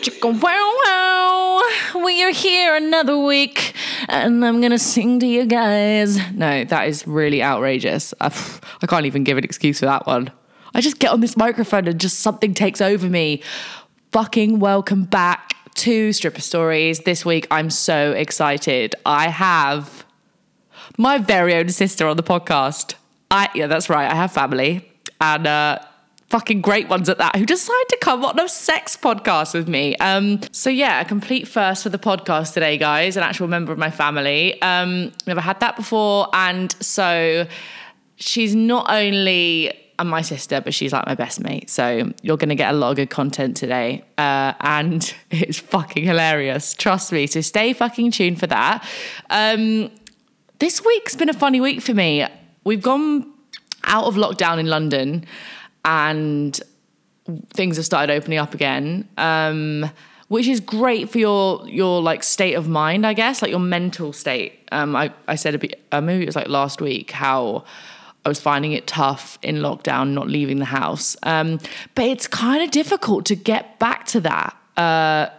Chicka wow wow. We are here another week, and I'm gonna sing to you guys. No, that is really outrageous. I, I can't even give an excuse for that one. I just get on this microphone and just something takes over me. Fucking welcome back to Stripper Stories. This week, I'm so excited. I have my very own sister on the podcast. I yeah, that's right. I have family and uh, fucking great ones at that who decided to come on a sex podcast with me. Um, so yeah, a complete first for the podcast today, guys. An actual member of my family. Um, never had that before, and so she's not only uh, my sister, but she's like my best mate. So you're to get a lot of good content today. Uh, and it's fucking hilarious. Trust me. So stay fucking tuned for that. Um, this week's been a funny week for me. We've gone out of lockdown in London and things have started opening up again. Um, which is great for your your like state of mind, I guess, like your mental state. Um, I, I said a bit, uh, maybe it was like last week how I was finding it tough in lockdown, not leaving the house. Um, but it's kind of difficult to get back to that. Uh,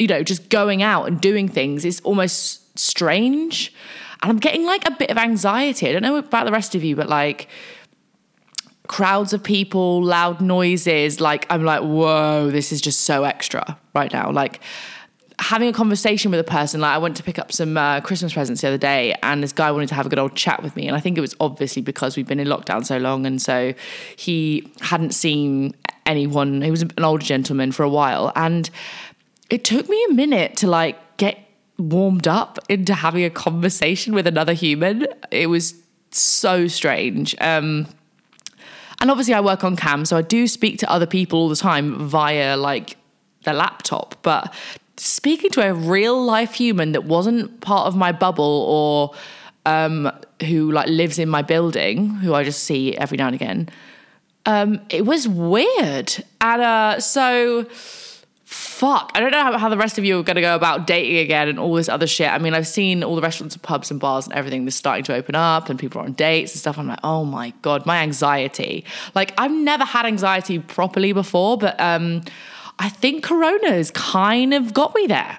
you know, just going out and doing things is almost strange. And I'm getting like a bit of anxiety. I don't know about the rest of you, but like crowds of people, loud noises, like I'm like, whoa, this is just so extra right now. Like having a conversation with a person, like I went to pick up some uh, Christmas presents the other day, and this guy wanted to have a good old chat with me. And I think it was obviously because we've been in lockdown so long. And so he hadn't seen anyone, he was an older gentleman for a while. And it took me a minute to like get warmed up into having a conversation with another human. It was so strange. Um, and obviously, I work on cam, so I do speak to other people all the time via like the laptop. But speaking to a real life human that wasn't part of my bubble or um, who like lives in my building, who I just see every now and again, um, it was weird. And uh, so fuck, I don't know how, how the rest of you are going to go about dating again and all this other shit. I mean, I've seen all the restaurants and pubs and bars and everything that's starting to open up and people are on dates and stuff. I'm like, oh my God, my anxiety. Like, I've never had anxiety properly before, but um, I think Corona has kind of got me there.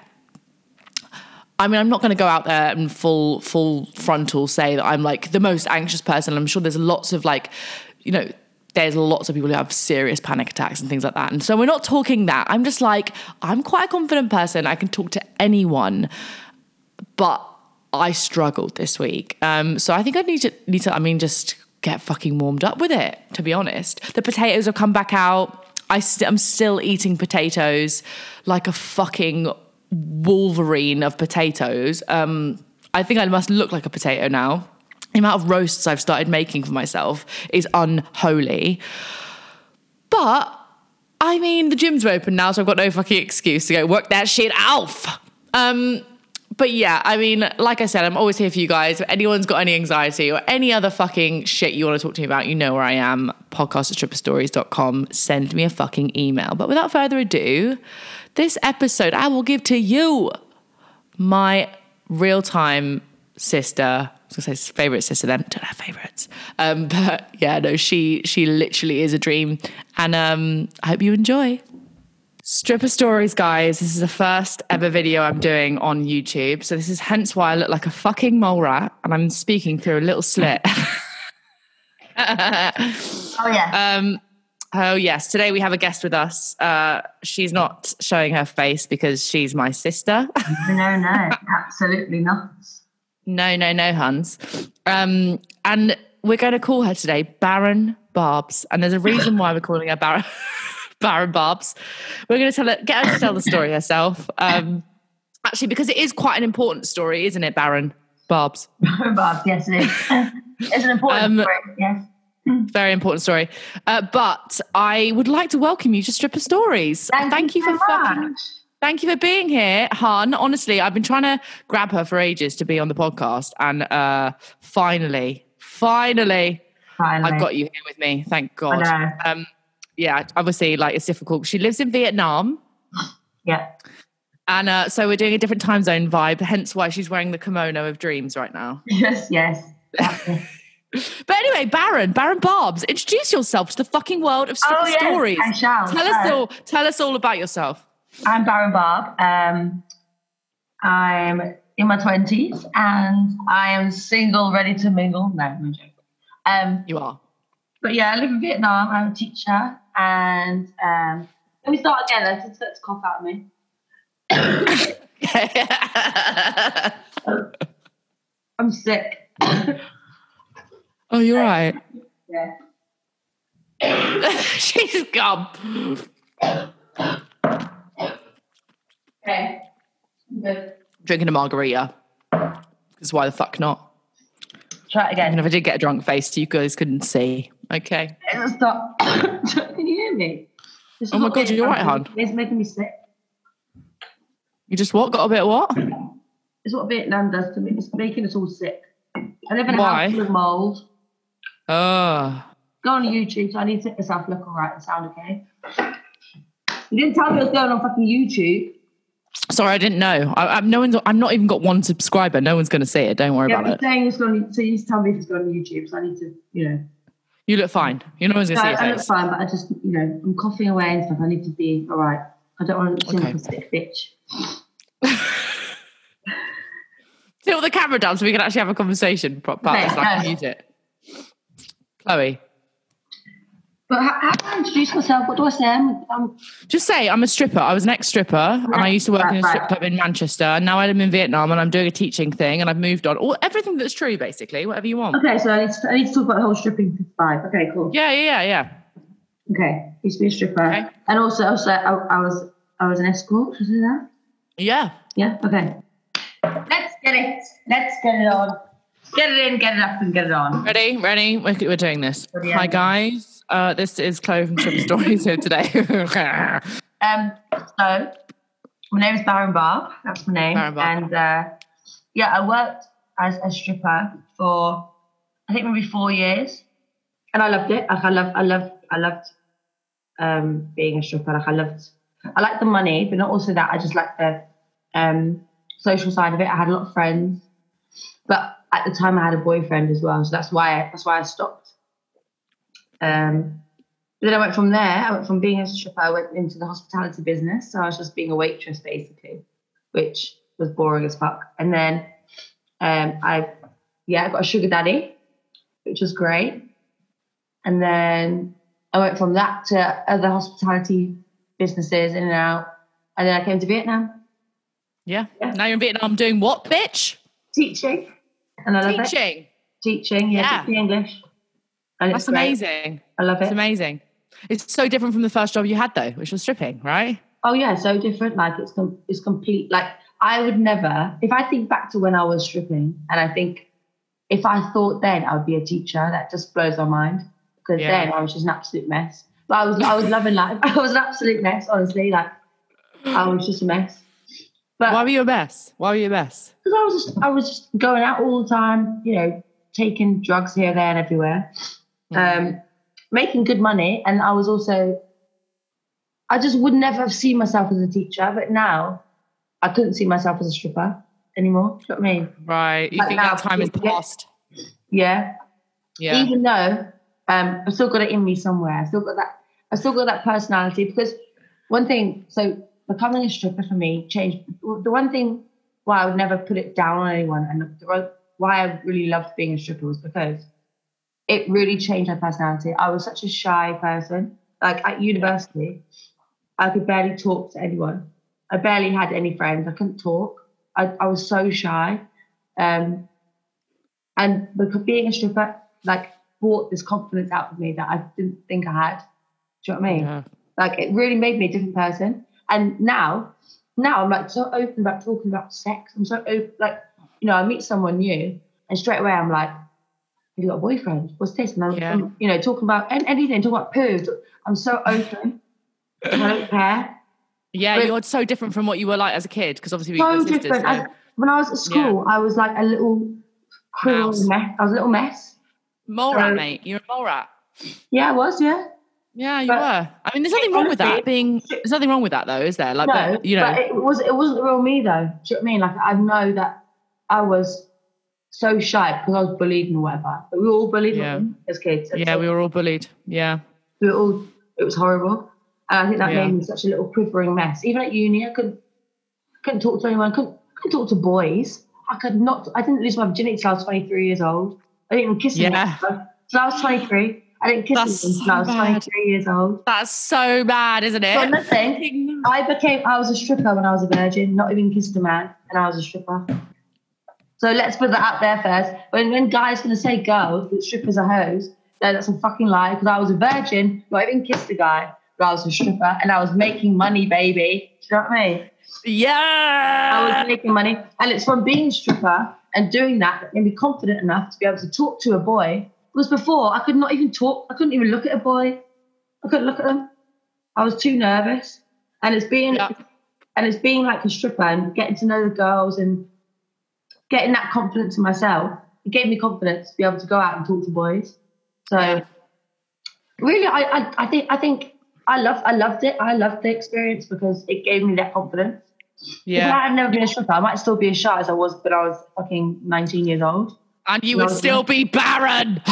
I mean, I'm not going to go out there and full full frontal say that I'm like the most anxious person. I'm sure there's lots of like, you know, there's lots of people who have serious panic attacks and things like that. And so we're not talking that. I'm just like, I'm quite a confident person. I can talk to anyone. But I struggled this week. Um, so I think I need to need to, I mean, just get fucking warmed up with it, to be honest. The potatoes have come back out. I st- I'm still eating potatoes like a fucking wolverine of potatoes. Um, I think I must look like a potato now the amount of roasts I've started making for myself is unholy. But I mean, the gyms are open now, so I've got no fucking excuse to go work that shit off. Um, but yeah, I mean, like I said, I'm always here for you guys. If anyone's got any anxiety or any other fucking shit you want to talk to me about, you know where I am. Podcast at stripperstories.com. Send me a fucking email. But without further ado, this episode I will give to you my real time sister I was gonna say favorite sister then don't have favorites. Um, but yeah no she she literally is a dream. And um, I hope you enjoy. Stripper stories guys. This is the first ever video I'm doing on YouTube. So this is hence why I look like a fucking mole rat and I'm speaking through a little slit. Oh yeah. Um Oh yes, today we have a guest with us. Uh, she's not showing her face because she's my sister. no, no, absolutely not. No, no, no, Hans. Um, and we're going to call her today Baron Barbs. And there's a reason why we're calling her Baron, Baron Barbs. We're going to tell her, get her to tell the story herself. Um, actually, because it is quite an important story, isn't it, Baron Barbs? Baron Barbs, yes, it is. it's an important um, story, yes. Very important story. Uh, but I would like to welcome you to Stripper Stories. Thank, Thank you, you for so fucking. Thank you for being here, Han. Honestly, I've been trying to grab her for ages to be on the podcast, and uh, finally, finally, finally, I've got you here with me. Thank God. Um, yeah, obviously, like it's difficult. She lives in Vietnam. Yeah. And uh, so we're doing a different time zone vibe, hence why she's wearing the kimono of dreams right now. Yes, yes. But anyway, Baron, Baron Barbs, introduce yourself to the fucking world of Oh, yes, stories. I shall. Tell us all. Tell us all about yourself. I'm Baron Barb. Um, I'm in my twenties and I am single, ready to mingle. No, no joke. Um, You are. but yeah, I live in Vietnam. I'm a teacher, and um, let me start again. Let's just let cough out of me. I'm sick. oh, you're right. Yeah. She's gone. Okay. Good. Drinking a margarita. Because why the fuck not? Try it And again. if I did get a drunk face, you guys couldn't see. Okay. Stop. Can you hear me? Oh my God, you're right, hon. It's making me sick. You just what? Got a bit of what? It's what Vietnam does to me. It's making us all sick. I live in a Why? house full of mold. Oh. Go on YouTube, so I need to make myself look all right and sound okay. You didn't tell me I was going on fucking YouTube. Sorry, I didn't know. I, I'm no one's. I'm not even got one subscriber. No one's going to see it. Don't worry Yeah, about it. saying it's going, so you need to tell me if it's going on YouTube. So I need to, you know. You look fine. You know one's going No, to I, I look fine, but I just, you know, I'm coughing away and stuff. I need to be all right. I don't want to seem like a sick bitch. Tilt the camera down so we can actually have a conversation pro- about Okay, and I can use it. Chloe, But how, how do I introduce myself? What do I say? I'm, I'm just say I'm a stripper. I was an ex-stripper, and I used to work Right, in a right. strip club in Manchester. And now I'm in Vietnam, and I'm doing a teaching thing, and I've moved on. All everything that's true, basically, whatever you want. okay. So I need to, I need to talk about the whole stripping vibe. Okay, cool. Yeah, yeah, yeah, yeah. Okay, used to be a stripper, Okay. and also, also I, I was I was an escort. Should I say that? Yeah. Yeah. Okay. Let's get it. Let's get it on. Get it in, get it up, and get it on. Ready? Ready? We're, we're doing this. Hi, guys. Uh, this is Chloe from Stripper Stories here today. Um. So, my name is Baron Barb. That's my name. Baron Barb. And uh, yeah, I worked as a stripper for I think maybe four years, and I loved it. Like I love, I love, I loved um, being a stripper. Like I loved, I liked the money, but not also that. I just liked the um, social side of it. I had a lot of friends, but at the time I had a boyfriend as well, so that's why that's why I stopped. Um, but then I went from there. I went from being a stripper. I went into the hospitality business, so I was just being a waitress basically, which was boring as fuck. And then um, I, yeah, I got a sugar daddy, which was great. And then I went from that to other hospitality businesses in and out. And then I came to Vietnam yeah. Yeah. Now you're in Vietnam doing what, bitch? teaching, and I love it. Teaching. Teaching, yeah, Yeah. teaching English. And That's it's amazing. I love it. It's amazing. It's so different from the first job you had, though, which was stripping, right? Oh yeah, so different. Like it's com- it's complete. Like I would never. If I think back to when I was stripping, and I think if I thought then I would be a teacher, that just blows my mind. Because Yeah. then I was just an absolute mess. But I was I was loving life. I was an absolute mess, honestly. Like I was just a mess. But Why were you a mess? Why were you a mess? because I was just I was just going out all the time, you know, taking drugs here, there, and everywhere, um, making good money, and I was also I just would never have seen myself as a teacher, but now I couldn't see myself as a stripper anymore. Do you know what I mean? Right. You Like think now, that time is past? Yeah. Yeah. Even though um, I've still got it in me somewhere. I've still got that. I've still got that personality because one thing. So becoming a stripper for me changed. The one thing why I would never put it down on anyone, and the, why I really loved being a stripper was because it really changed my personality. I was such a shy person. Like at university, I could barely talk to anyone. I barely had any friends. I couldn't talk. I, I was so shy. Um, and because being a stripper, like, brought this confidence out of me that I didn't think I had. Do you know what I mean? Yeah. Like, it really made me a different person. And now, now I'm like so open about talking about sex. I'm so open, like, you know, I meet someone new, and straight away I'm like, "Have you got a boyfriend? What's this?" And I'm, Yeah. I'm, you know, talking about an- anything, talking about poo. I'm so open. I don't care. Yeah, But- you're so different from what you were like as a kid because obviously we so were sisters. different. so- As, when I was at school, I was like a little Mouse. mess. I was a little mess. Mole rat, mate. You're a mole rat. Yeah, I was. Yeah. Yeah, you But- were. I mean, there's nothing wrong with that. Being there's nothing wrong with that though, is there? Like, no, but, you know, but it was it wasn't the real me though. Do you know what I mean? Like I know that I was so shy because I was bullied and whatever. But we were all bullied Yeah. as kids. Yeah, so we were all bullied. Yeah. we were all. It was horrible, and I think that Yeah. made me such a little quivering mess. Even at uni, I couldn't couldn't talk to anyone. Couldn't, couldn't talk to boys. I could not. I didn't lose my virginity until I was 23 years old. I didn't even kiss Yeah. anyone until I was 23. I didn't kiss That's until I was so bad. 23 years old. That's so bad, isn't it? Nothing. I became. I was a stripper when I was a virgin. Not even kissed a man, and I was a stripper. So let's put that out there first. When when guys gonna say girls that strippers are hoes, no, that's a fucking lie. Because I was a virgin, not even kissed a guy, but I was a stripper, and I was making money, baby. Do you know what I mean? Yeah. I was making money, and it's from being a stripper and doing that that made me confident enough to be able to talk to a boy. Because before I could not even talk. I couldn't even look at a boy. I couldn't look at them. I was too nervous, and it's being Yeah. and it's being like a stripper and getting to know the girls and getting that confidence in myself. It gave me confidence to be able to go out and talk to boys. So Yeah. really, I, I I think I think I loved I loved it. I loved the experience because it gave me that confidence. If yeah. I had never been a stripper, I might still be as shy as I was when I was fucking 19 years old. And you No, would still be barren.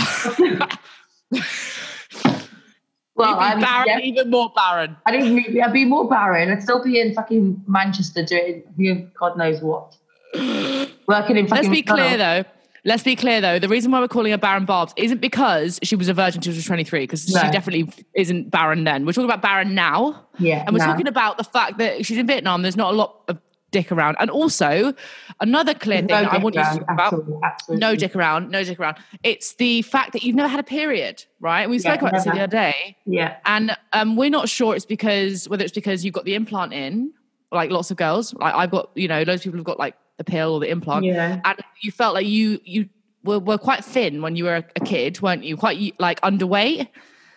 Well, You'd be I'm, barren, yeah, even more barren. I didn't. Really, I'd be more barren. I'd still be in fucking Manchester doing who God knows what. Working in fucking. Let's be clear though. Let's be clear though. The reason why we're calling her Baron Barbs isn't because she was a virgin until she was 23, because No. she definitely isn't barren then. We're talking about barren now. Yeah, And we're no. talking about the fact that she's in Vietnam, there's not a lot of dick around. And also, another clear No thing I want you to talk about. all. No dick around, no dick around. It's the fact that you've never had a period, right? We Yeah, spoke about this the other day. Yeah. And um, we're not sure it's because whether it's because you've got the implant in, like lots of girls, like I've got, you know, loads of people have got like the pill or the implant, Yeah. and you felt like you you were, were quite thin when you were a, a kid, weren't you? Quite like underweight.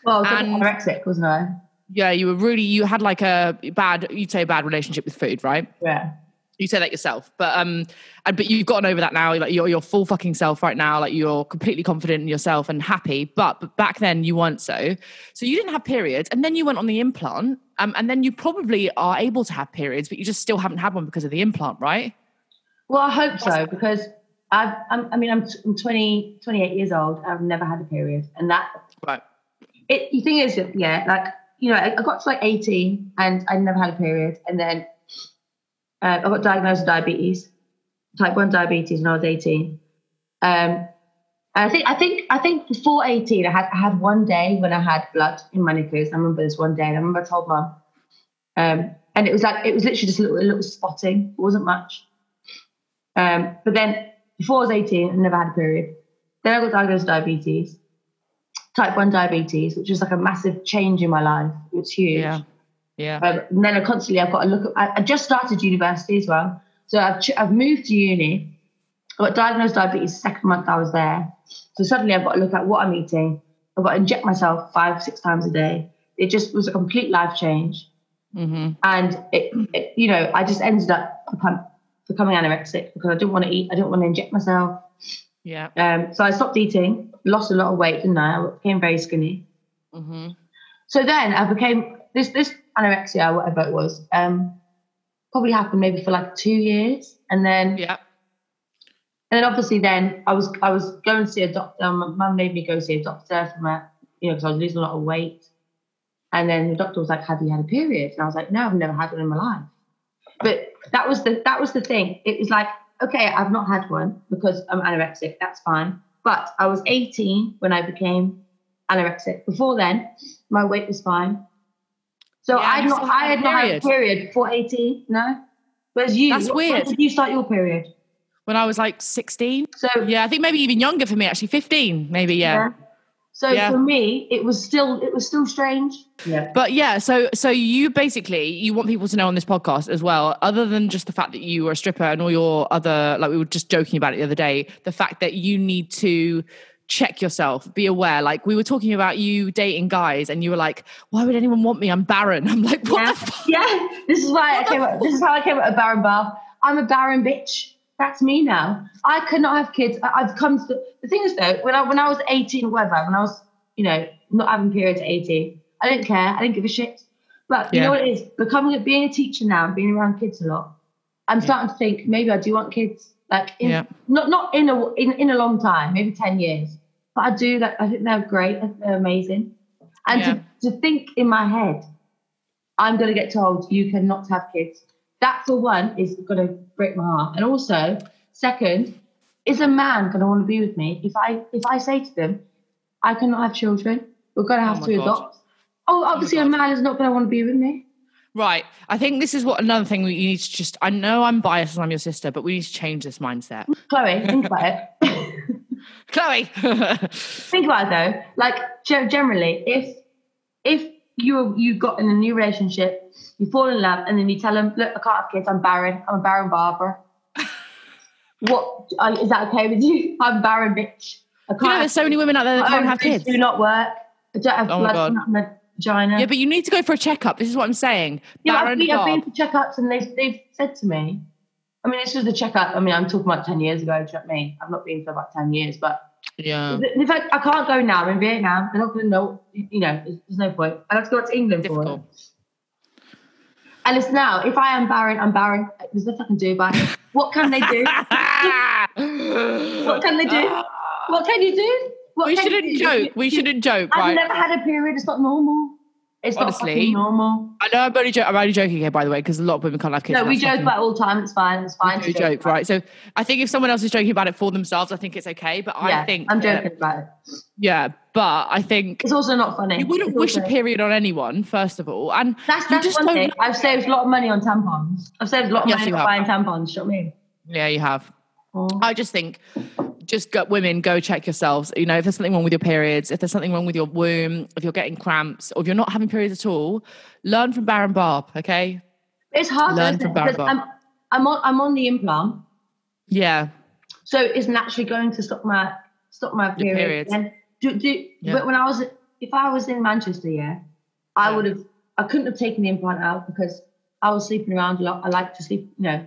Well, I was And- anorexic, wasn't I? Yeah, you were really you had like a bad, you'd say a bad relationship with food, right? Yeah. You say that yourself, but um, and, but you've gotten over that now. Like you're your full fucking self right now. Like you're completely confident in yourself and happy. But, but back then you weren't so. So you didn't have periods, and then you went on the implant, um, and then you probably are able to have periods, but you just still haven't had one because of the implant, right? Well, I hope so because I've. I'm, I mean, I'm, t- I'm 20, 28 years old. I've never had a period, and that Right. it. The thing is, that, yeah, like you know, I, I got to like 18 and I never had a period, and then uh, I got diagnosed with diabetes, type one diabetes, when I was 18. Um, and I think I think I think before 18, I had I had one day when I had blood in my knickers. I remember this one day, and I remember I told mum, um, and it was like it was literally just a little, a little spotting. It wasn't much. Um, but then before I was 18, I never had a period. Then I got diagnosed with diabetes, type 1 diabetes, which was like a massive change in my life. It was huge. Yeah. Yeah. Um, and then I constantly, I've got to look at, I, I just started university as well. So I've, ch- I've moved to uni. I got diagnosed diabetes second month I was there. So suddenly I've got to look at what I'm eating. I've got to inject myself five, six times a day. It just was a complete life change. Mm-hmm. And it, it you know, I just ended up becoming anorexic because I didn't want to eat. I didn't want to inject myself. Yeah. Um, so I stopped eating, lost a lot of weight, didn't I? I became very skinny. Mm-hmm. So then I became this this anorexia, whatever it was, um, probably happened maybe for like two years, and then Yeah. and then obviously then I was I was going to see a doctor. My mum made me go see a doctor from a you know because I was losing a lot of weight, and then the doctor was like, "Have you had a period?" And I was like, "No, I've never had one in my life." But that was the that was the thing. It was like, okay, I've not had one because I'm anorexic. That's fine. But I was 18 when I became anorexic. Before then, my weight was fine. So Yeah, I had you not I had had not had a period. period before 18. No. Whereas you, That's when weird. did you start your period? When I was like 16. So Yeah, I think maybe even younger for me, actually. 15, maybe, yeah. So Yeah. for me, it was still it was still strange. Yeah. But yeah, so so you basically you want people to know on this podcast as well, other than just the fact that you were a stripper and all your other like we were just joking about it the other day, the fact that you need to check yourself, be aware. Like we were talking about you dating guys, and you were like, "Why would anyone want me? I'm barren." I'm like, "What Yeah. the fuck?" yeah. This is why I came up, this is how I came up with barren Bath. I'm a barren bitch. That's me now. I could not have kids. I, I've come to the thing is though, when I when I was 18 or whatever, when I was, you know, not having periods at 18, I didn't care. I didn't give a shit. But you Yeah. know what it is? Becoming being a teacher now and being around kids a lot, I'm starting to think maybe I do want kids. Like in, Yeah. not not in a in, in a long time, maybe ten years. But I do like I think they're great. I think they're amazing. And Yeah. to, to think in my head, I'm gonna get told you cannot have kids. That for one is gonna break my heart. And also, second, is a man gonna want to be with me if I if I say to them, I cannot have children, we're gonna oh have my to God. adopt. Oh, obviously oh a man is not gonna want to be with me. Right. I think this is what another thing we you need to just. I know I'm biased and I'm your sister, but we need to change this mindset. Chloe, think about it. Chloe. think about it though. Like generally, if if you you got in a new relationship, you fall in love, and then you tell them, "Look, I can't have kids. I'm barren. I'm a barren Barbara." what uh, that okay with you? I'm barren, bitch. I can't. you know, there's so many women out there that can't have kids. Do not work. I don't have Oh my blood God. in my vagina. Yeah, but you need to go for a checkup. This is what I'm saying. Yeah, I've Baron been, I've been for checkups and they've, they've said to me, I mean, this was the checkup. I mean, I'm talking about 10 years ago, do you know what I mean? I've not been for about 10 years, but Yeah. in fact, I can't go now. I'm in Vietnam. They're not going to know, you know, there's, there's no point. I have to go to England for Difficult. it. And it's now, if I am barren, I'm barren. There's nothing I can do about it. What can they do? what can they do? What can you do? What we shouldn't do? joke. We shouldn't joke, I've right? never had a period. It's not normal. It's Honestly, not normal. I know I'm only, jo- I'm only joking here, by the way, because a lot of women can't have kids. No, we joke fucking- about all the time. It's fine. It's fine. we to joke, about it. right? So I think if someone else is joking about it for themselves, I think it's okay. But Yeah, I think I'm that- joking about it. yeah, but I think It's also not funny. you wouldn't It's wish a period on anyone, first of all, and That's, that's just one don't. thing. I've saved a lot of money on tampons. I've saved a lot of Yes, money on buying tampons. Do you know what I mean? Yeah, you have. I just think, just go, women, go check yourselves. You know, if there's something wrong with your periods, if there's something wrong with your womb, if you're getting cramps, or if you're not having periods at all, learn from Baron Barb. Okay. It's hard. Learn from it? Because Barbara. I'm, I'm on. I'm on the implant, Yeah. so it's naturally going to stop my stop my period. periods. And do, do, Yeah. but when I was if I was in Manchester, yeah, I Yeah. would have. I couldn't have taken the implant out because I was sleeping around a lot. I like to sleep. You know,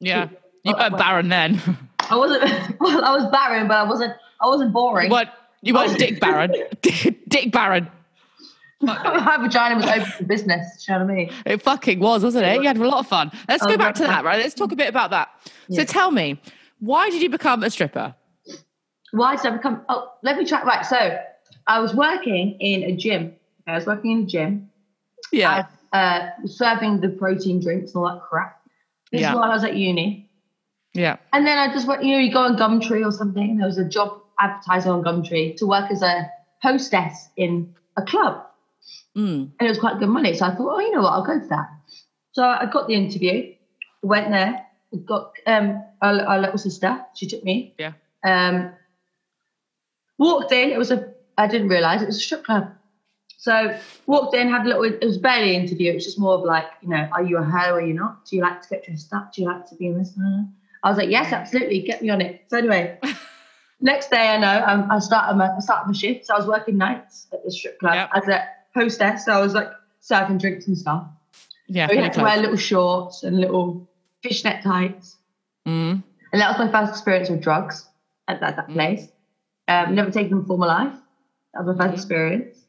Yeah. You Oh, weren't Baron then. I wasn't. Well, I was barren, but I wasn't. I wasn't boring. What you Oh. weren't Dick Baron. Dick Baron. my vagina was open for business. Do you know what I mean? It fucking was, wasn't it? You had a lot of fun. Let's Oh, go back to that, right? Let's talk a bit about that. So tell me, why did you become a stripper? Why did I become? Oh, let me try. Right. So I was working in a gym. I was working in a gym. Yeah. uh, serving the protein drinks and all that crap. This Yeah. is while I was at uni. Yeah. And then I just went, you know, you go on Gumtree or something, there was a job advertising on Gumtree to work as a hostess in a club. Mm. And it was quite good money. So I thought, oh, you know what, I'll go for that. So I got the interview, went there, got um, our, our little sister, she took me. Yeah. Um, walked in, it was a, I didn't realise it was a strip club. So walked in, had a little, it was barely an interview. It was just more of like, you know, are you a hoe or are you not? Do you like to get dressed up? Do you like to be in this? I was like, yes, absolutely, get me on it. So anyway, next day I know um, I started my, I started my shift. So I was working nights at the strip club Yep. as a hostess. So I was like serving drinks and stuff. Yeah. So we had to wear little shorts and little fishnet tights. Mm. And that was my first experience with drugs at that, that Mm. place. Um, never taken them before my life. That was my first Mhm. experience.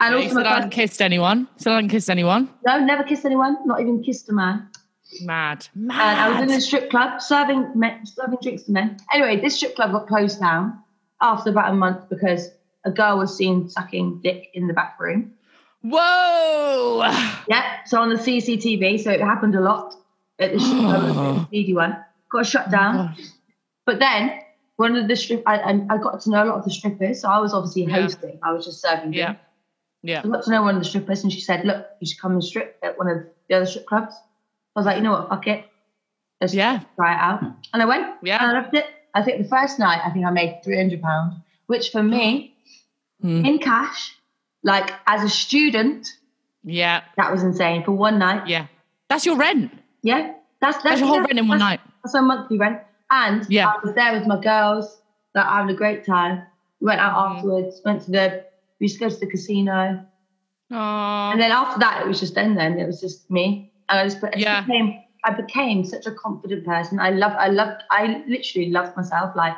And You also my haven't first, kissed anyone? Still haven't kissed anyone? no, never kissed anyone, not even kissed a man. Mad. And I was in a strip club serving men, serving drinks to men. Anyway, this strip club got closed down after about a month because a girl was seen sucking dick in the back room. Whoa. Yeah, so on the CCTV, so it happened a lot at the strip club, the speedy one. Got shut oh down. But then one of the strip, I, I, I got to know a lot of the strippers. So I was obviously Yeah. hosting. I was just serving. Yeah. Yeah. I got to know one of the strippers, and she said, "Look, you should come and strip at one of the other strip clubs." I was like, "You know what? Fuck it. Let's Yeah. try it out." And I went. Yeah. And I loved it. I think the first night, I think I made three hundred pounds, which for me, Mm. in cash, like as a student, Yeah. that was insane for one night. Yeah. That's your rent. Yeah, that's that's, That's your whole rent in one night. That's my monthly rent. And Yeah. I was there with my girls, like having a great time. We went out Mhm. afterwards, went to the, we used to go to the casino. Aww. And then after that, it was just then, then it was just me. And I just, I just Yeah. became, I became such a confident person. I love, I loved, I literally loved myself. Like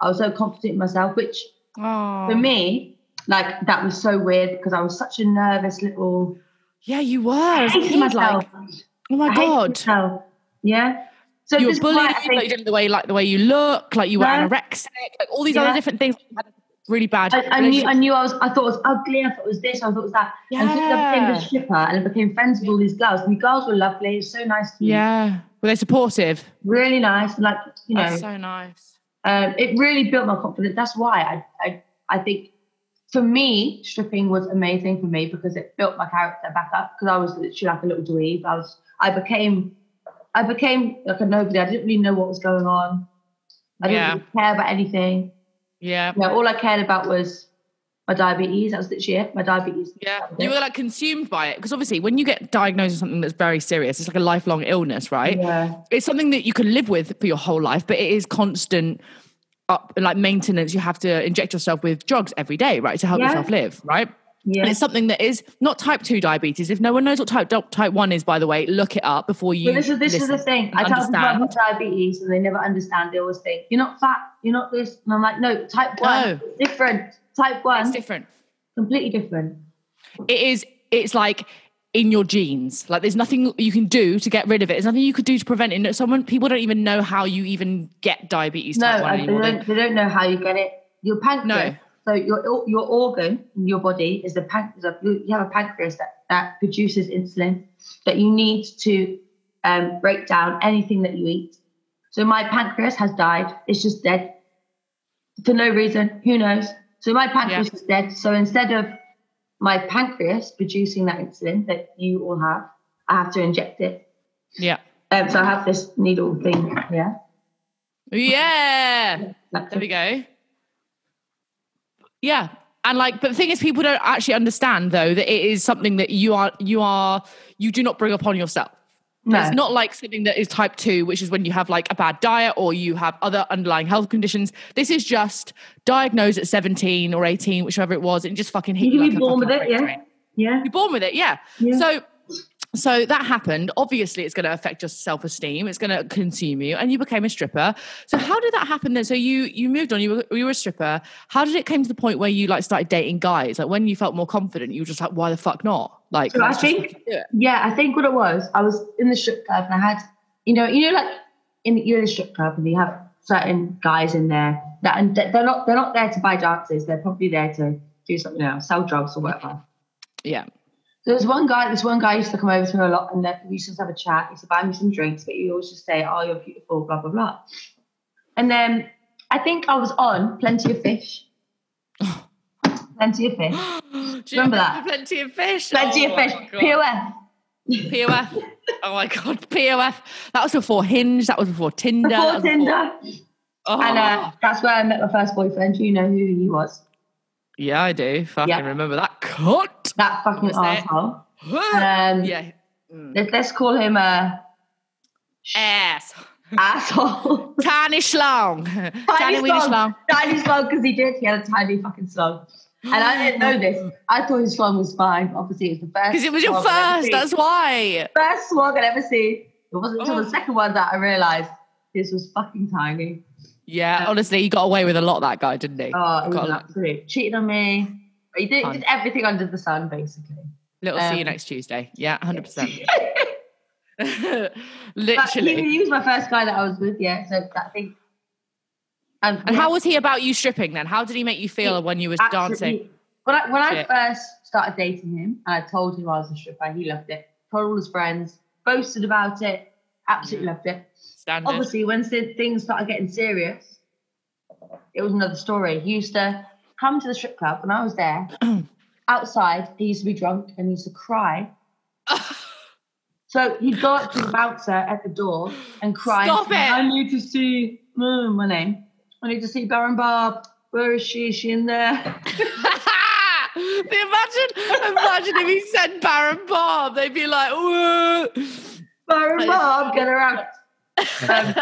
I was so confident in myself, which Aw. for me, like that was so weird because I was such a nervous little, Yeah, you were. A hated myself. like, oh my I god. myself. Yeah. So you were is why bullied, I like you didn't the way like the way you look, like you were No. anorexic, like all these Yeah. other different things. You had a really bad. I, I knew I knew I was I thought it was ugly, I thought it was this, I thought it was that. Yeah. And I became Yeah. a stripper and I became friends with all these girls, and the girls were lovely, it was so nice to me. Yeah, were they supportive? Really nice. Like, you know, That's so nice. um, it really built my confidence. That's why I, I I think for me, stripping was amazing for me because it built my character back up because I was literally like a little dweeb. I was I became I became like a nobody. I didn't really know what was going on. I didn't Yeah. really care about anything. Yeah. You know, all I cared about was my diabetes. That was literally it. My diabetes. Yeah, you were like consumed by it because obviously when you get diagnosed with something that's very serious, it's like a lifelong illness, right? Yeah. It's something that you can live with for your whole life, but it is constant up like maintenance. You have to inject yourself with drugs every day, right, to help Yeah. yourself live, right? Yeah. And it's something that is not type two diabetes. If no one knows what type type one is, by the way, look it up before you. But this is this is the thing. I tell people got diabetes and they never understand. They always think you're not fat, you're not this, and I'm like, no, type one, No. is different. Type It's one, different. completely different. It is. It's like in your genes. Like there's nothing you can do to get rid of it. There's nothing you could do to prevent it. Someone people don't even know how you even get diabetes No, type one they anymore. They- don't, they don't know how you get it. Your pancreas. So your your organ in your body is the pancreas. You have a pancreas that, that produces insulin that you need to um, break down anything that you eat. So my pancreas has died. It's just dead for no reason. Who knows? So my pancreas is dead. So instead of my pancreas producing that insulin that you all have, I have to inject it. yeah. Um, so I have this needle thing. Yeah. Yeah. There we go. Yeah. And like, but the thing is, people don't actually understand though that it is something that you are, you are, you do not bring upon yourself. no. It's not like something that is type two, which is when you have like a bad diet or you have other underlying health conditions. This is just diagnosed at 17 or 18, whichever it was, and just fucking hit You you. like born with it, yeah. train. Yeah. You're born with it, yeah. Yeah. So so that happened. Obviously, it's going to affect your self-esteem. It's going to consume you, and you became a stripper. So how did that happen then? So you you moved on. You were you were a stripper. How did it come to the point where you like started dating guys? Like when you felt more confident, you were just like, why the fuck not? Like So I think- fucking do it. Yeah, I think what it was, I was in the strip club and I had, you know, you know, like in you're in a strip club and you have certain guys in there that and they're not they're not there to buy dances. They're probably there to do something else, sell drugs or whatever. yeah. There was one guy, this one guy used to come over to me a lot and we used to have a chat. He used to buy me some drinks, but he always just say, Oh, you're beautiful, blah, blah, blah. And then I think I was on Plenty of Fish. Plenty of Fish. Do you Remember that? Plenty of fish. Plenty Oh of Fish. POF. POF. Oh my god, POF. That was before Hinge. That was before Tinder. Before was Tinder. Oh. And uh, that's where I met my first boyfriend. You know who he was. Yeah, I do. Fucking Yeah. remember that cut. That fucking asshole. Um, yeah. Mm. let's, call him a Ass. asshole. Tiny schlong. Tiny weeny schlong. Tiny slug because he did. He had a tiny fucking slug. And I didn't know this. I thought his slug was fine. Obviously, it was the first. Because it was your slug I'd ever first. That's why. first slug I'd ever seen. It wasn't until Oh. the second one that I realised this was fucking tiny. Yeah, honestly, he got away with a lot, that guy, didn't he? Oh, was Got a an absolute cheating on me. He did, did everything under the sun, basically. Little see you um, next Tuesday. Yeah, 100%. But he, Literally. he was my first guy that I was with, yeah. So that thing. Um, And how was he about you stripping then? How did he make you feel when you was dancing? When I when I first started dating him, and I told him I was a stripper, he loved it. Told all his friends, boasted about it, absolutely loved it. Standard. Obviously, when things started getting serious, it was another story. He used to come to the strip club when I was there. outside, he used to be drunk and he used to cry. So he'd go up to the bouncer at the door and cry. Stop it. I need to see mm, my name. I need to see Baron Barb. Where is she? Is she in there? imagine, imagine if he said Baron Bob, they'd be like, "Whoa." Barb, get her out. Um,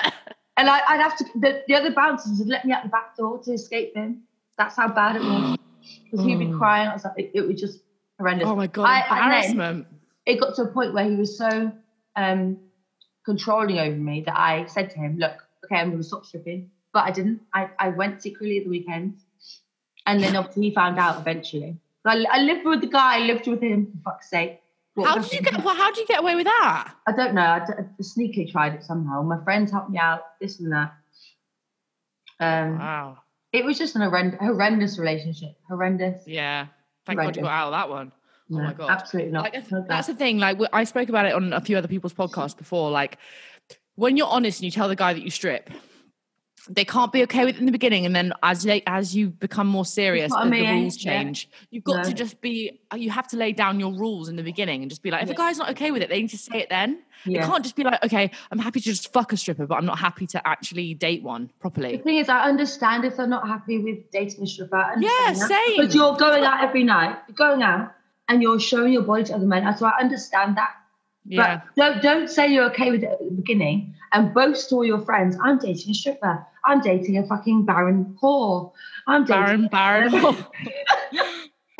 and I, I'd have to, the, the other bouncers would let me out the back door to escape him. That's how bad it was. Because he'd be Oh. crying. I was like, it, it was just horrendous. oh my god, I- embarrassment. it got to a point where he was so um, controlling over me that I said to him, "Look, okay, I'm going to stop stripping," but I didn't. I, I went secretly at the weekend, and then obviously he found out eventually. I, I lived with the guy. I lived with him. For fuck's sake, How did you get? Well, how did you get away with that? I don't know. I sneakily tried it somehow. My friends helped me out. This and that. Um, Wow. it was just an horrend- horrendous relationship. Horrendous. Yeah. Thank God you got out of that one. Oh my God. Absolutely not. Like, that's- that's the thing. Like I spoke about it on a few other people's podcasts before. Like when you're honest and you tell the guy that you strip, they can't be okay with it in the beginning, and then as they, as you become more serious, the, the rules yeah. change. You've got to just be. You have to lay down your rules in the beginning and just be like, if Yeah. guy's not okay with it, they need to say it then. Yeah. Can't just be like, okay, I'm happy to just fuck a stripper, but I'm not happy to actually date one properly The thing is, I understand if they're not happy with dating a stripper. Yeah, that. same. But you're going out every night. You're going out and you're showing your body to other men. So I understand that. Yeah. But don't don't say you're okay with it at the beginning and boast to all your friends. I'm dating a stripper. I'm dating a fucking barren whore. I'm dating Baron, Baron.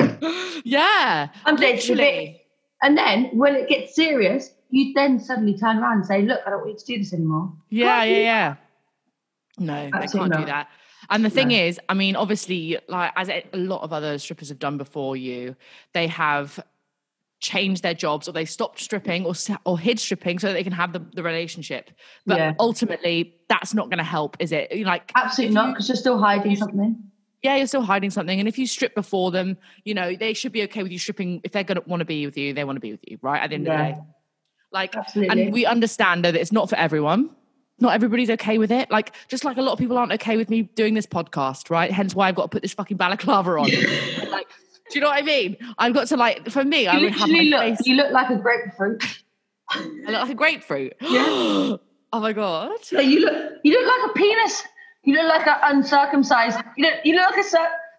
yeah. I'm dating a. And then when it gets serious, you then suddenly turn around and say, "Look, I don't want you to do this anymore." Yeah, yeah, yeah. No, they Absolutely can't do that. And the thing No. is, I mean, obviously, like as a lot of other strippers have done before you, they have changed their jobs or they stopped stripping or or hid stripping so that they can have the, the relationship. But Yeah. ultimately, that's not going to help, is it? Like, Absolutely not, because you're still hiding something. yeah, you're still hiding something. And if you strip before them, you know, they should be okay with you stripping. If they're going to want to be with you, they want to be with you, right? At the end of the day. Like, Absolutely. and we understand though that it's not for everyone. Not everybody's okay with it. Like, just like a lot of people aren't okay with me doing this podcast, right? Hence why I've got to put this fucking balaclava on. like, do you know what I mean? I've got to like, for me, I You would have my look. face. You look like a grapefruit. I look like a grapefruit. Yeah. oh my god. So you look. You look like a penis. You look like an uncircumcised. You look. You look like a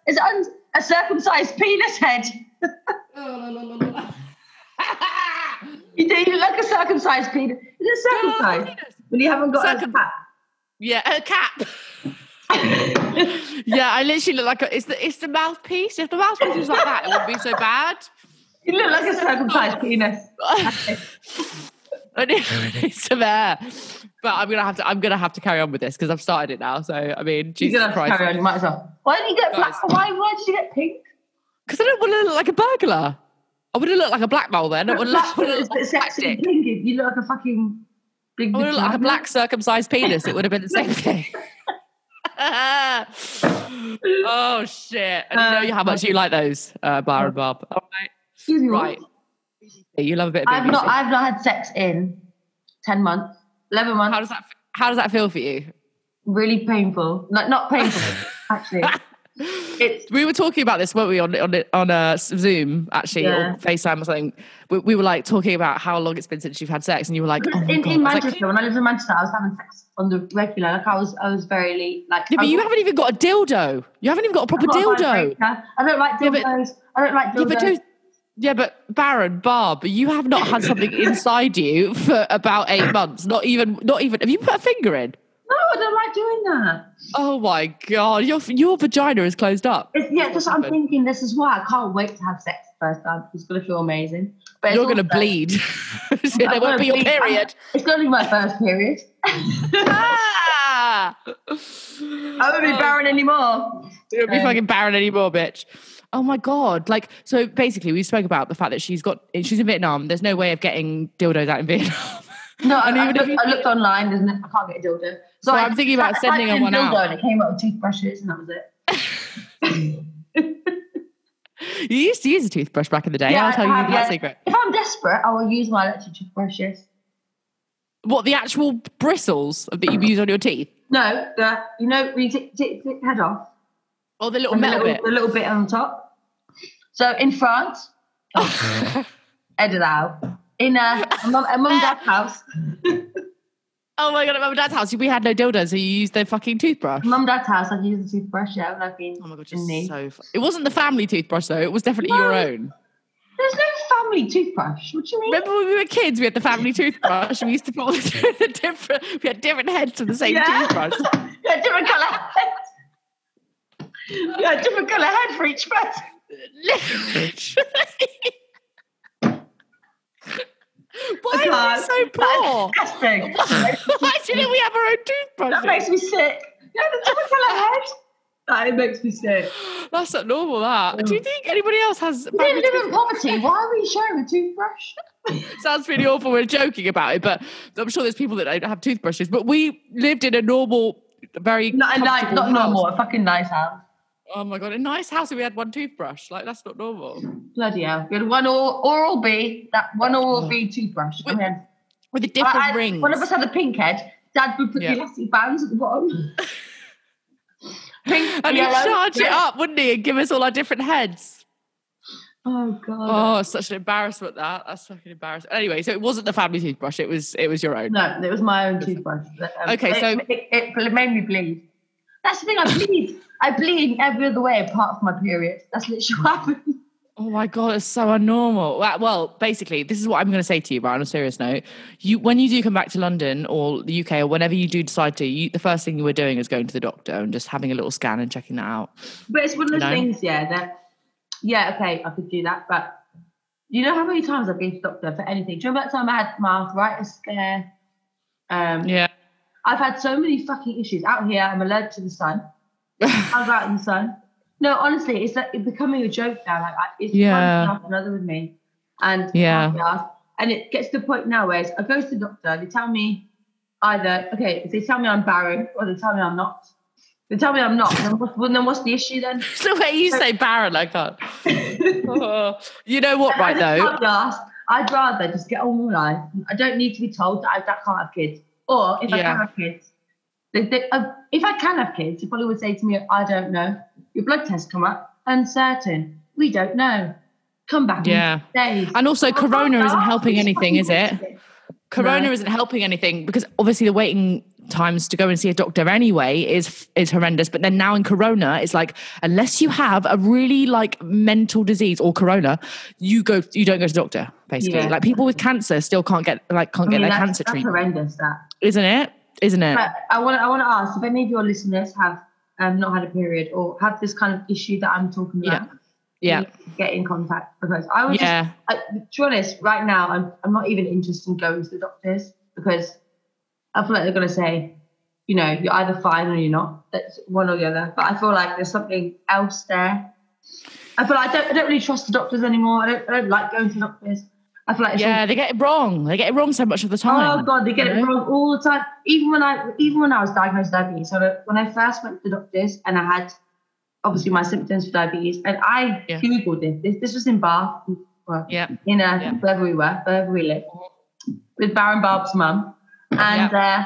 is it un, a circumcised penis head. You do. You look like a circumcised penis. Is it circumcised? When you haven't got Circum- a cap. yeah, a cat. yeah, I literally look like a, it's the it's the mouthpiece. If the mouthpiece was like that, it wouldn't be so bad. You look like a circumcised penis. I need, I need some air. But I'm gonna have to. I'm gonna have to carry on with this because I've started it now. So I mean, You're Jesus gonna have to carry on. You might as well. Why didn't you get black? Why? Why did you get pink? because I don't want to look like a burglar. I would have looked like a black mole then. I would have looked like a sexy. Pink. You look like a fucking big. I would have looked like a black circumcised penis. It would have been the same thing. oh shit! I didn't know how much you like those, uh, Bar and Bob. All right, Excuse me. right. You love a bit of I've not. I've not had sex in ten months, eleven months. How does that? How does that feel for you? really painful. Like not painful, actually. It's We were talking about this, weren't we, on on on uh, Zoom actually, Yeah. or FaceTime or something. We, we were like talking about how long it's been since you've had sex, and you were like, "Oh in, god!" in I like, Manchester. when I lived in Manchester, I was having sex on the regular. Like I was, I was very like. yeah, but you haven't even got a dildo. You haven't even got a proper a dildo. vibrator. I don't like Yeah, but- dildos. I don't like Yeah, dildos. but don't- yeah, but Baron, Barb, you have not had something inside you for about eight months. Not even, not even. Have you put a finger in? No, I don't like doing that. Oh my god, your your vagina is closed up. It's, yeah, just I'm thinking this is why I can't wait to have sex the first time. It's gonna feel amazing. But You're gonna also- bleed. I'm it won't be your bleed. period. It's gonna be my first period. ah! I won't be barren anymore. You won't be Um, fucking barren anymore, bitch. Oh my god! Like, so basically, we spoke about the fact that she's got she's in Vietnam. There's no way of getting dildos out in Vietnam. No, I, I, looked, I looked online. There's no, I can't get a dildo. So I I'm thinking about I sending her one out. And it came up with toothbrushes, and that was it. you used to use a toothbrush back in the day. Yeah, I'll tell you that yeah. secret. If I'm desperate, I will use my electric toothbrushes. What the actual bristles that you use on your teeth? No, the you know when you take, take, take head off, Oh, the little and the little, bit. the little bit on top. So in France, edit out. In uh, a mum a mum dad's house, Oh my god, at mum and dad's house, we had no dildos, so you used their fucking toothbrush. mum and dad's house, I've used the toothbrush. Yeah, when I've been Oh my god, just so. It wasn't the family toothbrush though. It was definitely your own. There's no family toothbrush. What do you mean? Remember when we were kids? We had the family toothbrush. and We used to put all the, different. We had different heads to the same Yeah. toothbrush. yeah, different colour head. Yeah, different colour head for each person. Why are we so poor? Disgusting. Why didn't we have our own toothbrush? That makes me sick. Yeah, the head. That makes me sick. That's not normal. That. Do you think anybody else has? We live in poverty. Why are we sharing a toothbrush? Sounds really awful. We're joking about it, but I'm sure there's people that don't have toothbrushes. But we lived in a normal, very Not a nice, not house. normal, a fucking nice house. Oh my god, a nice house and we had one toothbrush. Like that's not normal. Bloody hell. We had one oral, Oral-B, that one oral Oh. B toothbrush. With mean, With the different I- I- rings. One of us had a pink head. Dad would put Yeah. the elastic bands at the bottom. pink, and he'd yellow, charge it up, wouldn't he? And give us all our different heads. Oh god. Oh, such an embarrassment that. That's fucking embarrassing. Anyway, so it wasn't the family toothbrush, it was it was your own. No, it was my own toothbrush. Um, Okay, it, so- it, it, it made me bleed. That's the thing. I bleed. I bleed every other way apart from my period. That's literally what happened. Oh my god, it's so unnormal. Well, well, basically, this is what I'm going to say to you, but on a serious note, you when you do come back to London or the UK or whenever you do decide to, you, the first thing you were doing is going to the doctor and just having a little scan and checking that out. But it's one of those No. things, yeah, that yeah, okay, I could do that. But you know how many times I've been to the doctor for anything? Do you remember that time I had my arthritis scare? Um, Yeah. I've had so many fucking issues out here. I'm allergic to the sun. I was out in the sun. No, honestly, it's like it's becoming a joke now. Like it's Yeah. one another with me, and Yeah. and it gets to the point now where I go to the doctor. They tell me either okay, they tell me I'm barren or they tell me I'm not. They tell me I'm not. Then what's, well, then what's the issue then? the way you say barren, I can't. Oh, you know what, right though? can't be asked. I'd rather just get on with life. I don't need to be told that I, that I can't have kids. Or if I can have kids, they, they, uh, if I can have kids, you probably would say to me, I don't know. Your blood test come up, uncertain. We don't know. Come back Yeah. in days. And also, Well, Corona isn't helping anything, is it? Corona No. isn't helping anything because obviously the waiting times to go and see a doctor anyway is is horrendous. But then now in Corona, it's like unless you have a really like mental disease or Corona, you go you don't go to the doctor. Basically, Yeah. like people with cancer still can't get like can't I get mean, their that's, cancer that's treatment, horrendous, that. isn't it? Isn't it? But I want to I want to ask if any of your listeners have um, not had a period or have this kind of issue that I'm talking about. Yeah, Get in contact because I would just yeah, I, to be honest, right now I'm I'm not even interested in going to the doctors because I feel like they're gonna say, you know, you're either fine or you're not. That's one or the other. But I feel like there's something else there. I feel like I don't I don't really trust the doctors anymore. I don't I don't like going to doctors. I feel like yeah. They get it wrong. They get it wrong so much of the time. Oh god, they get you it wrong all the time. Even when I even when I was diagnosed with diabetes, so when I first went to the doctors and I had obviously my symptoms for diabetes, and I Yeah. googled this. This, this was in Bath, well, Yeah, in uh, Yeah. wherever we were, wherever we lived, with Baron Barb's mum. And uh,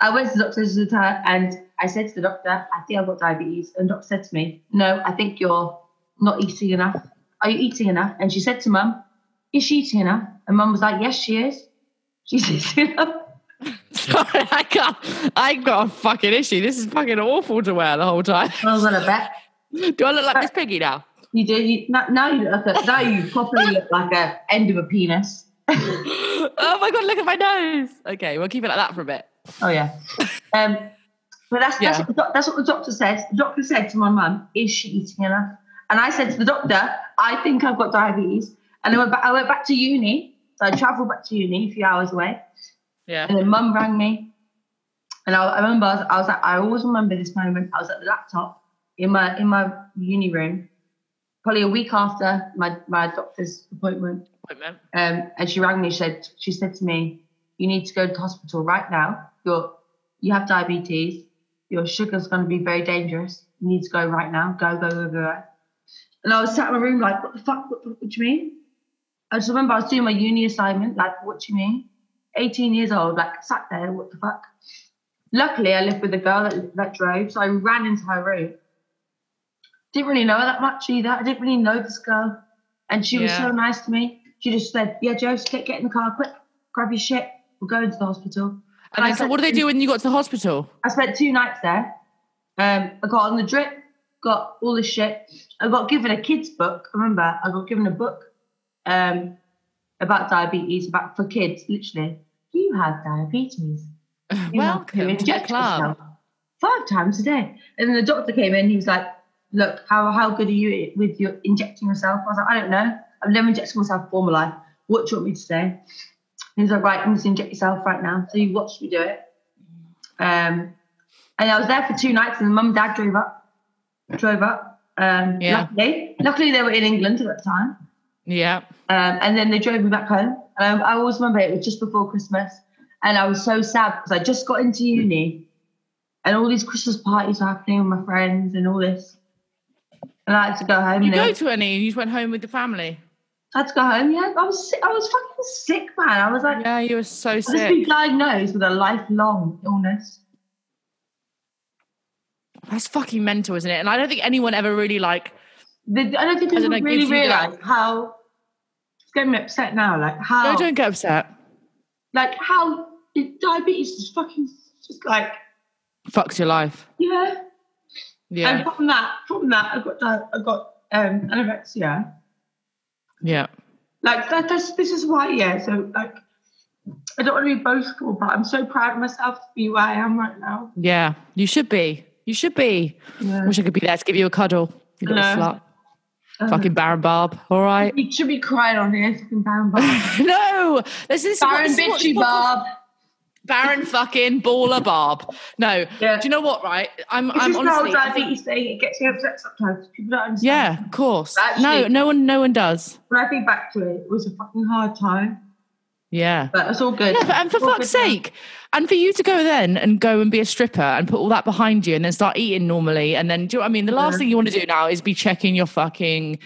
I went to the her and I said to the doctor, I think I've got diabetes. And the doctor said to me, No, I think you're not eating enough. Are you eating enough? And she said to mum, Is she eating enough? And mum was like, Yes, she is. She's eating enough. Sorry, I can't. I've got a fucking issue. This is fucking awful to wear the whole time. I was on a bet. Do I look like Miss Piggy now? You do. You, now, now you look like a, now you properly look like a end of a penis. Oh my god, look at my nose. Okay, we'll keep it like that for a bit. Oh yeah. Um, but that's that's, Yeah. what the doc- that's what the doctor said. The doctor said to my mum, "Is she eating enough?" And I said to the doctor, "I think I've got diabetes." And I went back. I went back to uni. So I travelled back to uni a few hours away. Yeah. And then mum rang me. And I, I remember I was, I was like, I always remember this moment. I was at the laptop in my in my uni room, probably a week after my, my doctor's appointment. Appointment. Um, and she rang me. She said, she said to me, "You need to go to hospital right now. You're, you have diabetes. Your sugar's going to be very dangerous. You need to go right now. Go, go, go, go." And I was sat in my room like, "What the fuck? What, what, what do you mean?" I just remember I was doing my uni assignment. Like, what do you mean? 18 years old, like sat there. What the fuck? Luckily, I lived with a girl that, that drove, so I ran into her room. Didn't really know her that much either. I didn't really know this girl, and she was so nice to me. She just said, "Yeah, Joe, get get in the car, quick, grab your shit, we're going to the hospital." And I then, so said- what do they do when you got to the hospital? I spent two nights there. Um, I got on the drip, got all this shit. I got given a kid's book. I remember I got given a book um, about diabetes, about for kids, literally. You have diabetes. You have to Welcome to the inject club. yourself five times a day. And then the doctor came in. He was like, "Look, how how good are you with your injecting yourself?" I was like, "I don't know. I've never injected myself before in my life. What do you want me to say?" And he was like, "Right, you to inject yourself right now." So he watched me do it. Um, and I was there for two nights, and mum and dad drove up. drove up. Um, Yeah. Luckily, luckily they were in England at that time. Yeah. Um, and then they drove me back home. And I, I always remember it was just before Christmas. And I was so sad because I just got into uni and all these Christmas parties were happening with my friends and all this. And I had to go home. You go to any? You just went home with the family. Had to go home, yeah. I was sick. I was fucking sick, man. I was like, Yeah, you were so sick. I've just been diagnosed with a lifelong illness. That's fucking mental, isn't it? And I don't think anyone ever really like. The, I don't think people really realise how it's getting me upset now. Like how, No, don't get upset. like how diabetes is fucking just like Fucks your life. yeah. Yeah. And from that, from that, I got I got um, anorexia. Yeah. Like that, that's this is why yeah. So like, I don't want to be boastful, but I'm so proud of myself to be where I am right now. Yeah. You should be. You should be. Yeah. Wish I could be there to give you a cuddle. You little No. slut. Um, Fucking Baron Barb. All right. You should be crying on here, fucking Baron Barb. no. This is what- Baron what- bitchy Barb. Baron fucking baller Barb. No. Yeah. Do you know what? Right. I'm. It's I'm just honestly. Think- diabetes thing. It gets me upset sometimes. People don't understand. yeah. Of course. no. Actually- No one. No one does. When I think back to it, it was a fucking hard time, Yeah. but it's all good. Yeah, but, and for fuck's now. sake, and for you to go then and go and be a stripper and put all that behind you and then start eating normally, and then do you know what I mean? The last Yeah. thing you want to do now is be checking your fucking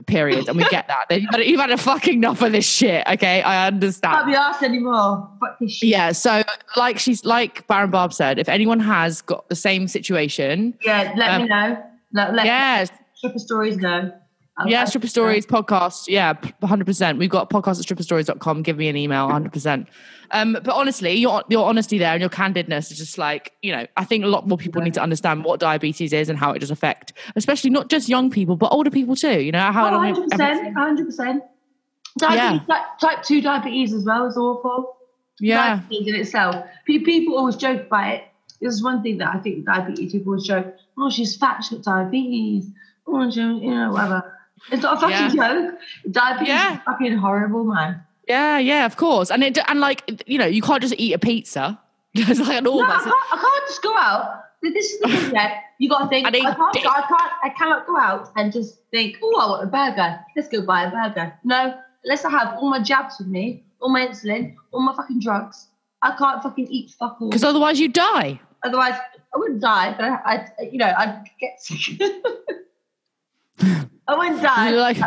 periods, and we get that. You've had, you've had a fucking enough of this shit, okay? I understand Can't be asked anymore. Fuck this shit. Yeah, so like she's like Baron Barb said, if anyone has got the same situation, Yeah, let Um, me know. Let, let yes, stripper stories know. I'll- yeah, Stripper Stories podcast. Yeah, 100%. We've got podcast at stripperstories.com. Give me an email, 100%. Um, but honestly, your, your honesty there and your candidness is just like, you know, I think a lot more people need to understand what diabetes is and how it does affect, especially not just young people, but older people too. You know, how Oh, 100%. 100%. Diabetes, type, type 2 diabetes as well is awful. Yeah. Diabetes in itself. People always joke about it. This is one thing that I think diabetes people always joke. Oh, she's fat, she's got diabetes. Oh, she, you know, whatever. It's not a fucking joke. Diabetes Yeah. is fucking horrible, man. Yeah, yeah, of course. And it, and like, you know, you can't just eat a pizza. it's like an all No, I can't, I can't just go out. This is the thing, yeah. You got to think. I eat can't, dick. I can't. I cannot go out and just think. Oh, I want a burger. Let's go buy a burger. No, unless I have all my jabs with me, all my insulin, all my fucking drugs. I can't fucking eat fuck all. because otherwise you die. Otherwise, I wouldn't die, but I, I you know, I'd get sick. I wouldn't die. You're like-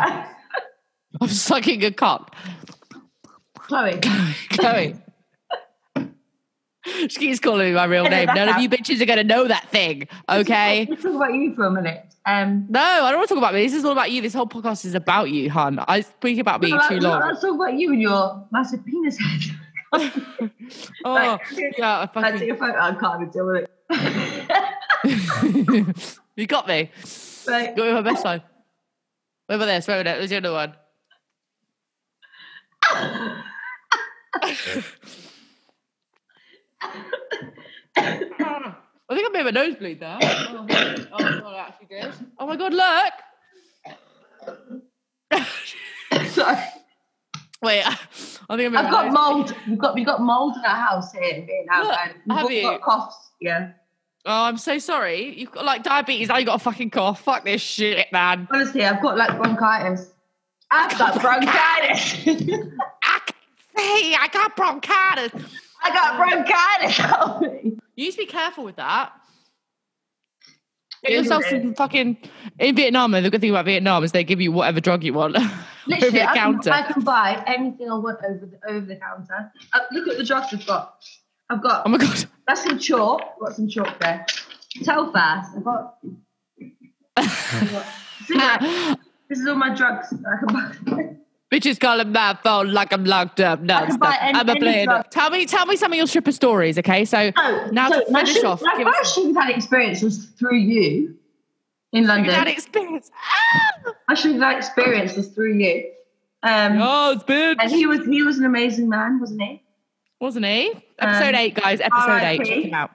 I'm sucking a cock. Chloe. Chloe. She keeps calling me my real name. None of you bitches are going to know that thing, okay? Let's talk about you for a minute. Um, No, I don't want to talk about me. This is all about you. This whole podcast is about you, hon. I speak about me let's- too long. Let's talk about you and your massive penis head. Oh, Like- yeah, I I take fucking, a photo. I can't even deal with it. you got me. Like, Got me my best time. Wait about this. Wait about it. There's the other one. I think I made my a bleed there. Oh, oh my god, oh, I actually did. Oh my god, look! sorry. Wait, I think I I've got mold. We've got we've got mold in our house here in Vietnam, Look, we've have you? got coughs. Yeah, Oh, I'm so sorry. You've got like diabetes. Now you got a fucking cough. Fuck this shit, man. honestly, I've got like bronchitis. I've got bronchitis. I can see. I got bronchitis. I got bronchitis. You need to be careful with that. Get It is yourself what some fucking. In Vietnam, the good thing about Vietnam is they give you whatever drug you want over Literally, the I can, counter. I can buy anything I want over the over the counter. Uh, look at the drugs I've got. I've got Oh my god. that's some chalk. I've got some chalk there. Telfast. I've got. I've got this is all my drugs that I can buy. Bitches calling my phone like I'm locked up. No, can buy any- I'm a player. Tell me, tell me some of your stripper stories, okay? So Oh, now so to my finish sugar- off, My first sugar daddy experience was through you in London. dad experience. Ah! My sugar daddy experience was through you. Um, Oh, it's bitch. and he was he was an amazing man, wasn't he? wasn't he? Episode Um, eight, guys. Episode eight. Check him out.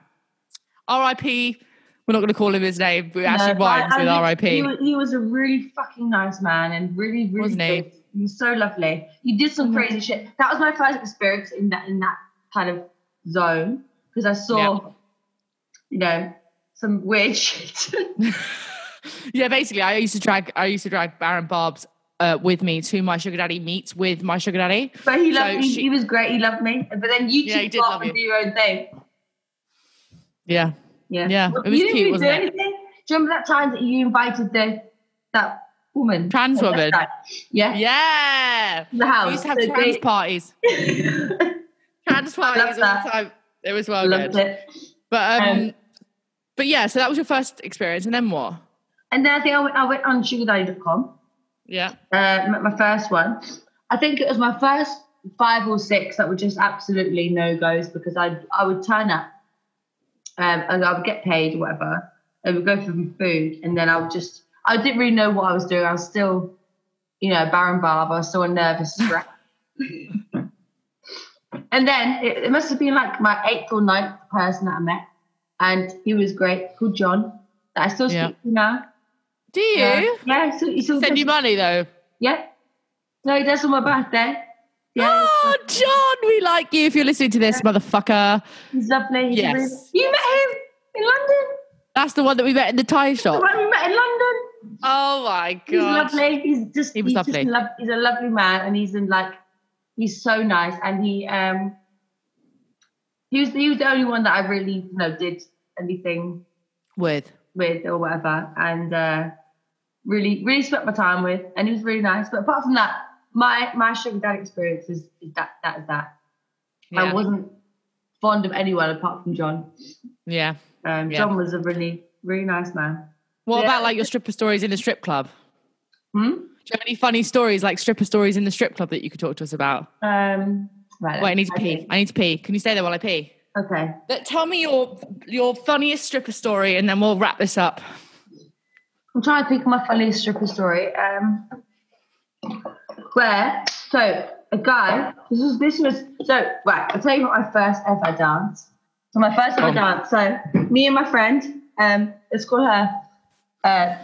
R.I.P. We're not going to call him his name. We actually No, rhymes I- with I- R.I.P. He, was- he was a really fucking nice man and really, really Wasn't he? good. He was so lovely. He did some Mhm. crazy shit. That was my first experience in that in that kind of zone because I saw, Yeah. you know, some weird shit. yeah, basically, I used to drag. I used to drag Baron Barb's uh, with me to my sugar daddy meets with my sugar daddy. But he loved So me. she- he was great. He loved me. But then you Yeah, he two did off love and you. do your own thing. Yeah, Yeah. Yeah, it was you didn't cute, even wasn't do it? anything. Do you remember that time that you invited the that woman? Trans That woman. Yeah. yeah. The house. We used to have So trans they- parties. Trans parties all the time. It was well Loved good. it. But um, Um, but yeah. So that was your first experience, and then what? And then I think I went, I went on sugardaddy.com. Yeah. Uh, my my first one. I think it was my first five or six that were just absolutely no goes because I I would turn up, um, and I would get paid or whatever, and we'd go for some food, and then I would just I didn't really know what I was doing. I was still, you know, Baron Barb. I was still a nervous wreck. and then it, it must have been like my eighth or ninth person that I met, and he was great, called John. That I still speak Yeah. to now. Do you Yeah, yeah. So, so send you money though? yeah. No, he does on my birthday. Yeah, Oh, John, we like you. If you're listening to this, motherfucker, he's lovely. He's Yes. really- you met him in London. that's the one that we met in the tie The shop. one we met in London. Oh my god. He's lovely. He's just He was he's lovely. Just lo- he's a lovely man, and he's in like he's so nice, and he um he was he was the only one that I really you know did anything With with or whatever, and uh really really spent my time with, and he was really nice. But apart from that, my my sugar dad experience is, is that that is that. I wasn't fond of anyone apart from John. yeah. Um, Yeah. John was a really, really nice man. What Yeah. about like your stripper stories in the strip club? Hmm? Do you have any funny stories, like stripper stories in the strip club that you could talk to us about? Um, right. Wait, I need to pee. okay. I need to pee. Can you stay there while I pee? Okay. But tell me your your funniest stripper story, and then we'll wrap this up. I'm trying to think of my funniest stripper story. Um, where so a guy. This was this was so right. I'll tell you what my first ever dance. So my first ever Oh. dance. So me and my friend. Um, let's call her uh,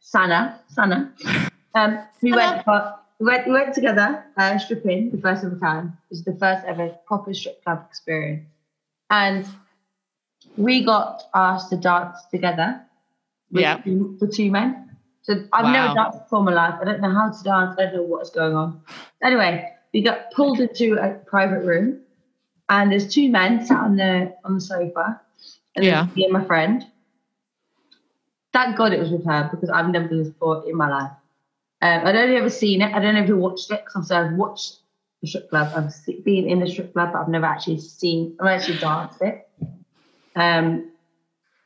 Sana. Sana. Um, we went for, we went we went together uh, stripping the first ever time. It was the first ever proper strip club experience, and we got asked to dance together with Yeah. two, the two men. So I've Wow. never danced before in my life. I don't know how to dance. I don't know what's going on. Anyway, we got pulled into a private room, and there's two men sat on the on the sofa, and Yeah. me and my friend. Thank God it was with her because I've never done this before in my life. Um, I'd only ever seen it. I'd only ever watched it because I've watched the strip club. I've been in the strip club, but I've never actually seen. I've actually danced it. Um.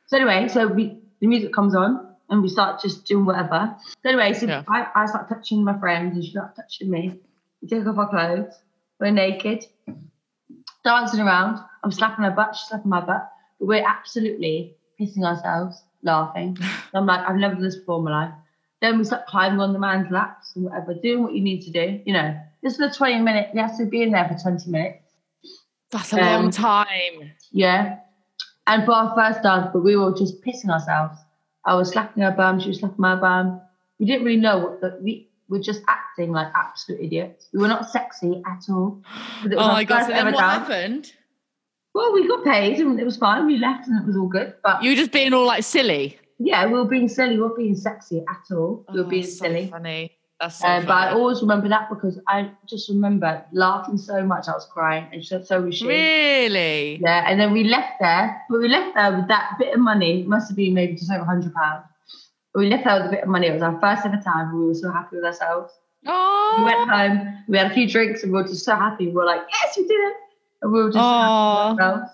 So anyway, so we the music comes on and we start just doing whatever. So anyway, so Yeah. I, I start touching my friend and she starts touching me. We take off our clothes. We're naked, dancing around. I'm slapping her butt. She's slapping my butt. But we're absolutely pissing ourselves, laughing. I'm like, I've never done this before in my life. Then we start climbing on the man's laps and whatever, doing what you need to do. You know, this is a 20 minute. You have to be in there for 20 minutes. That's a Um, long time. Yeah. And for our first dance, but we were just pissing ourselves. I was slapping her bum, she was slapping my bum. We didn't really know what the, we were just acting like absolute idiots. We were not sexy at all. Oh my god! So then what dance. happened? Well, we got paid and it was fine. We left and it was all good. But You were just being all like silly. yeah, we were being silly. We were being sexy at all. We oh, were Oh, being so silly. Funny. That's so Uh, but I always remember that because I just remember laughing so much. I was crying, and so, so was she. Really? Yeah, and then we left there, but we left there with that bit of money. It must have been maybe just over hundred pounds. We left there with a bit of money. It was our first ever time. We were so happy with ourselves. We Oh. went home. We had a few drinks, and we were just so happy. We were like, "Yes, we did it!" And we were just so happy with ourselves.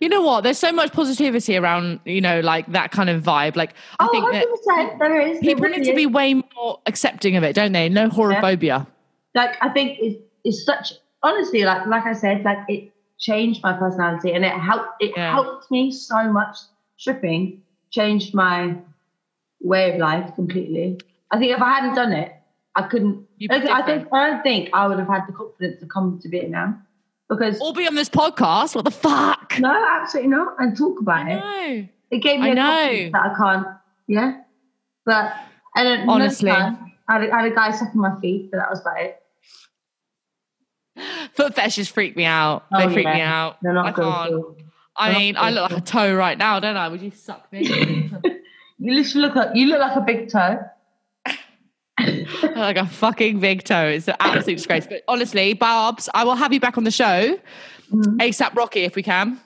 You know what? There's so much positivity around, you know, like that kind of vibe. Like I Oh, think that 100%, there is. people There need really to be way more accepting of it, don't they? No whorephobia. like I think it's, it's such honestly like like I said like it changed my personality and it helped it Yeah. helped me so much stripping changed my way of life completely I think if I hadn't done it I couldn't I, I think. I don't think I would have had the confidence to come to now because All be on this podcast. What the fuck? no absolutely not and talk about I it know. it gave me I a know. that I can't yeah but and Honestly. time, I had, a, I had a guy sucking my feet but that was about it Foot fetishes freak me out. They Oh, freak me out. they're not I can't. I They're mean, I look like a toe right now, don't I? Would you suck me? You literally look like you look like a big toe. like a fucking big toe. It's an absolute disgrace. But honestly, Barbs, I will have you back on the show. Mm-hmm. ASAP Rocky if we can.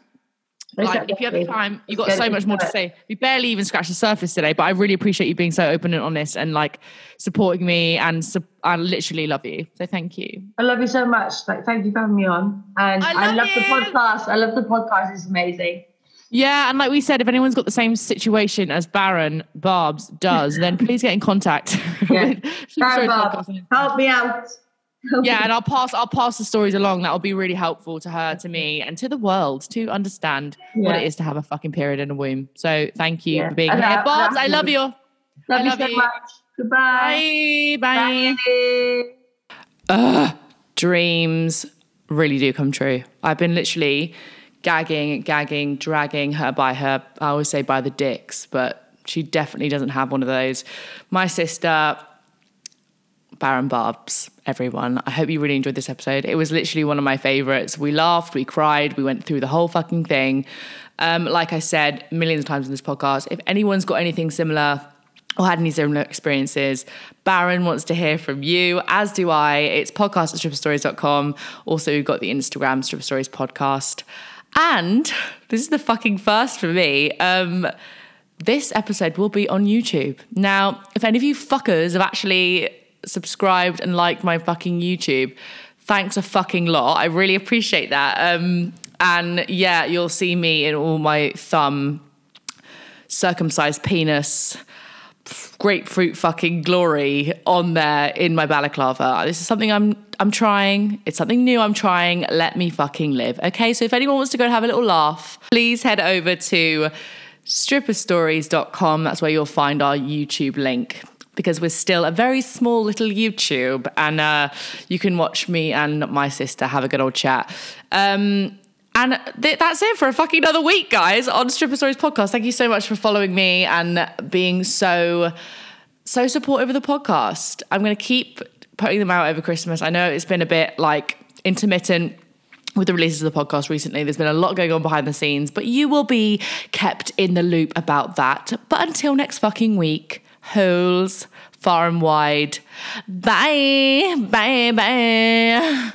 Like, if you have the time, you've got so much more to say. We barely even scratched the surface today, but I really appreciate you being so open and honest and like supporting me and su- I literally love you. So thank you. I love you so much. Like, thank you for having me on. And I I love love, the podcast. I love the podcast. It's amazing. Yeah, and like we said, if anyone's got the same situation as Baron Barbs does, then please get in contact. Yeah. with Sorry, Sorry, Bob. podcast. Help me out. Help Yeah, me. and I'll pass I'll pass the stories along. That'll be really helpful to her, to me, and to the world to understand what it is to have a fucking period in a womb. So thank you Yeah. for being And here. I- Barbs, I- I love you. Love I you love so you. much. Goodbye. Bye. Bye. Bye. dreams really do come true. I've been literally gagging, gagging, dragging her by her, I always say by the dicks, but she definitely doesn't have one of those. My sister, Baron Barbs, everyone. I hope you really enjoyed this episode. It was literally one of my favorites. We laughed, we cried, we went through the whole fucking thing. Um, like I said millions of times in this podcast, if anyone's got anything similar or had any similar experiences, Baron wants to hear from you, as do I. It's podcast at stripperstories.com. Also, we've got the Instagram Stripper Stories podcast. And this is the fucking first for me. Um, this episode will be on YouTube. Now, if any of you fuckers have actually subscribed and liked my fucking YouTube, thanks a fucking lot. I really appreciate that. Um, and yeah, you'll see me in all my thumb, circumcised penis, grapefruit fucking glory on there in my balaclava. This is something I'm I'm trying. It's something new I'm trying. Let me fucking live. Okay, so if anyone wants to go and have a little laugh, please head over to stripperstories.com. That's where you'll find our YouTube link. Because we're still a very small little YouTube, and uh, you can watch me and my sister have a good old chat. Um, and th- that's it for a fucking another week, guys, on Stripper Stories podcast. Thank you so much for following me and being so so supportive of the podcast. I'm going to keep putting them out over Christmas. I know it's been a bit like intermittent with the releases of the podcast recently. There's been a lot going on behind the scenes, but you will be kept in the loop about that. But until next fucking week, holes far and wide. Bye, bye, bye.